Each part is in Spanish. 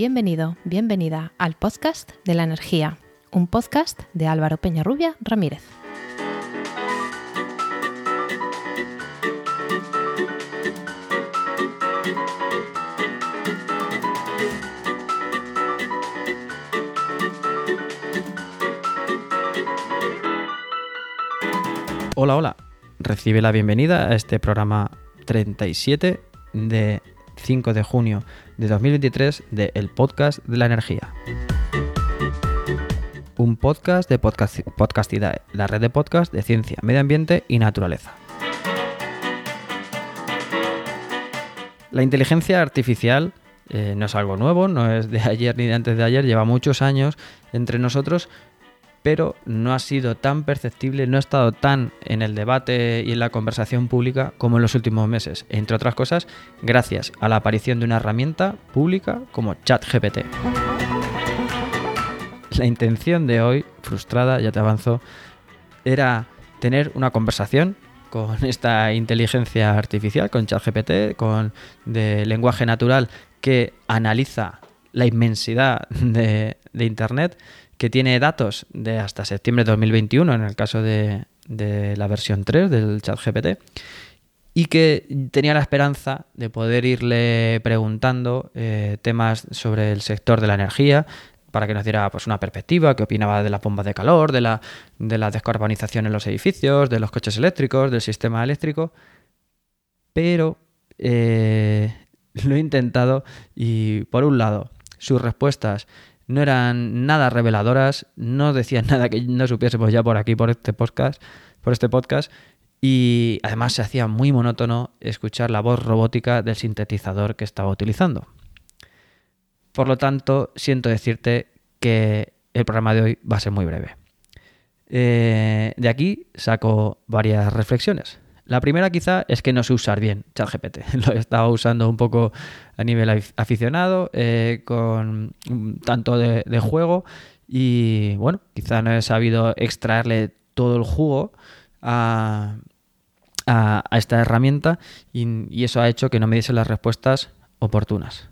Bienvenido, bienvenida al podcast de la energía, un podcast de Álvaro Peñarrubia Ramírez. Hola, hola. Recibe la bienvenida a este programa 37 de 5 de junio de 2023 de El Podcast de la Energía. Un podcast de podcast, Podcastidae, la red de podcast de ciencia, medio ambiente y naturaleza. La inteligencia artificial eh, no es algo nuevo, no es de ayer ni de antes de ayer, lleva muchos años entre nosotros pero no ha sido tan perceptible, no ha estado tan en el debate y en la conversación pública como en los últimos meses, entre otras cosas, gracias a la aparición de una herramienta pública como ChatGPT. La intención de hoy, frustrada, ya te avanzo, era tener una conversación con esta inteligencia artificial, con ChatGPT, con de lenguaje natural que analiza la inmensidad de, de Internet que tiene datos de hasta septiembre de 2021 en el caso de, la versión 3 del chat GPT y que tenía la esperanza de poder irle preguntando eh, temas sobre el sector de la energía para que nos diera pues, una perspectiva, qué opinaba de las bombas de calor, de la, de la descarbonización en los edificios, de los coches eléctricos, del sistema eléctrico, pero eh, lo he intentado y por un lado sus respuestas no eran nada reveladoras, no decían nada que no supiésemos ya por aquí, por este podcast, por este podcast, y además se hacía muy monótono escuchar la voz robótica del sintetizador que estaba utilizando. Por lo tanto, siento decirte que el programa de hoy va a ser muy breve. Eh, de aquí saco varias reflexiones. La primera quizá es que no sé usar bien ChatGPT. Lo he estado usando un poco a nivel aficionado, eh, con tanto de, juego y bueno, quizá no he sabido extraerle todo el jugo a, esta herramienta y, eso ha hecho que no me diese las respuestas oportunas.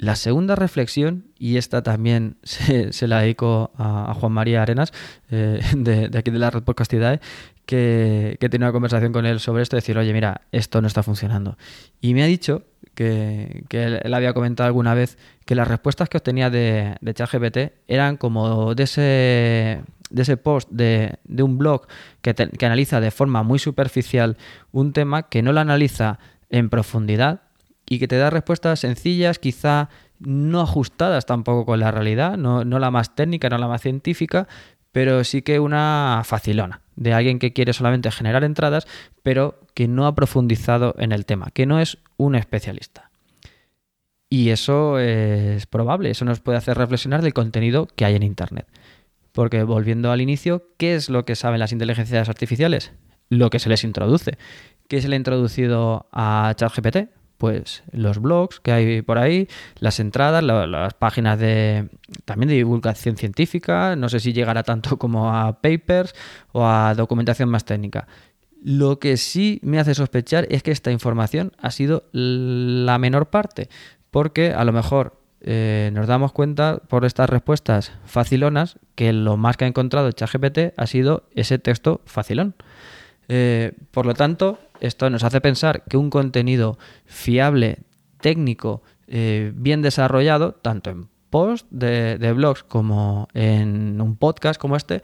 La segunda reflexión, y esta también se, la dedico a, Juan María Arenas, eh, de, aquí de la Red Podcastidae, que, he tenido una conversación con él sobre esto, decir, oye, mira, esto no está funcionando. Y me ha dicho que, él, había comentado alguna vez que las respuestas que obtenía de, de ChatGPT eran como de ese, de ese post de, un blog que, que analiza de forma muy superficial un tema que no lo analiza en profundidad y que te da respuestas sencillas, quizá no ajustadas tampoco con la realidad, no, la más técnica, no la más científica, pero sí que una facilona de alguien que quiere solamente generar entradas, pero que no ha profundizado en el tema, que no es un especialista. Y eso es probable, eso nos puede hacer reflexionar del contenido que hay en Internet. Porque volviendo al inicio, ¿qué es lo que saben las inteligencias artificiales? Lo que se les introduce. ¿Qué se le ha introducido a ChatGPT? Pues los blogs que hay por ahí, las entradas, las páginas de también de divulgación científica, no sé si llegará tanto como a papers o a documentación más técnica. Lo que sí me hace sospechar es que esta información ha sido la menor parte, porque a lo mejor eh, nos damos cuenta por estas respuestas facilonas que lo más que ha encontrado ChatGPT ha sido ese texto facilón. Eh, por lo tanto, esto nos hace pensar que un contenido fiable, técnico, eh, bien desarrollado, tanto en post de, blogs como en un podcast como este,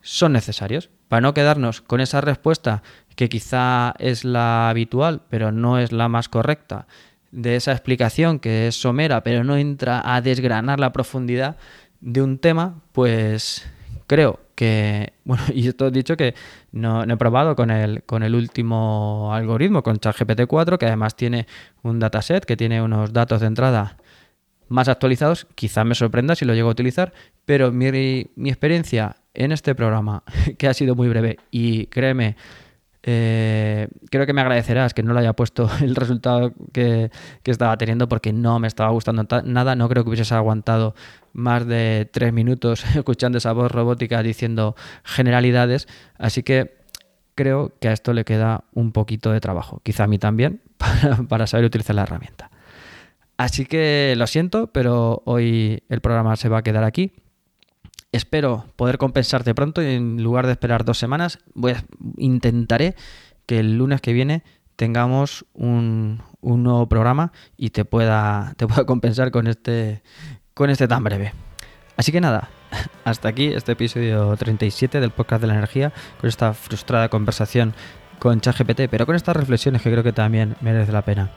son necesarios. Para no quedarnos con esa respuesta que quizá es la habitual, pero no es la más correcta, de esa explicación que es somera, pero no entra a desgranar la profundidad de un tema, pues creo que, bueno, y esto he dicho que no, he probado con el, con el último algoritmo, con ChatGPT 4, que además tiene un dataset que tiene unos datos de entrada más actualizados. Quizá me sorprenda si lo llego a utilizar, pero mi, mi experiencia en este programa, que ha sido muy breve, y créeme, eh, creo que me agradecerás que no le haya puesto el resultado que, estaba teniendo porque no me estaba gustando nada. No creo que hubieses aguantado más de tres minutos escuchando esa voz robótica diciendo generalidades. Así que creo que a esto le queda un poquito de trabajo. Quizá a mí también para, saber utilizar la herramienta. Así que lo siento, pero hoy el programa se va a quedar aquí. Espero poder compensarte pronto y en lugar de esperar dos semanas, voy a, intentaré que el lunes que viene tengamos un, un nuevo programa y te pueda, te pueda compensar con este, con este tan breve. Así que nada, hasta aquí este episodio 37 del podcast de la energía, con esta frustrada conversación con ChatGPT, pero con estas reflexiones que creo que también merece la pena.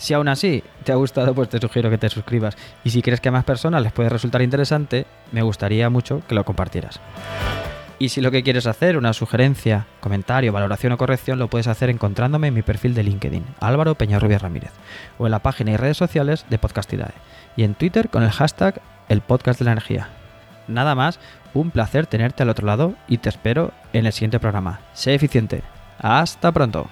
Si aún así te ha gustado, pues te sugiero que te suscribas. Y si crees que a más personas les puede resultar interesante, me gustaría mucho que lo compartieras. Y si lo que quieres hacer, una sugerencia, comentario, valoración o corrección, lo puedes hacer encontrándome en mi perfil de LinkedIn, Álvaro Peñarrubia Ramírez, o en la página y redes sociales de Podcastidae, y en Twitter con el hashtag El Podcast de la Energía. Nada más, un placer tenerte al otro lado y te espero en el siguiente programa. Sé eficiente. Hasta pronto.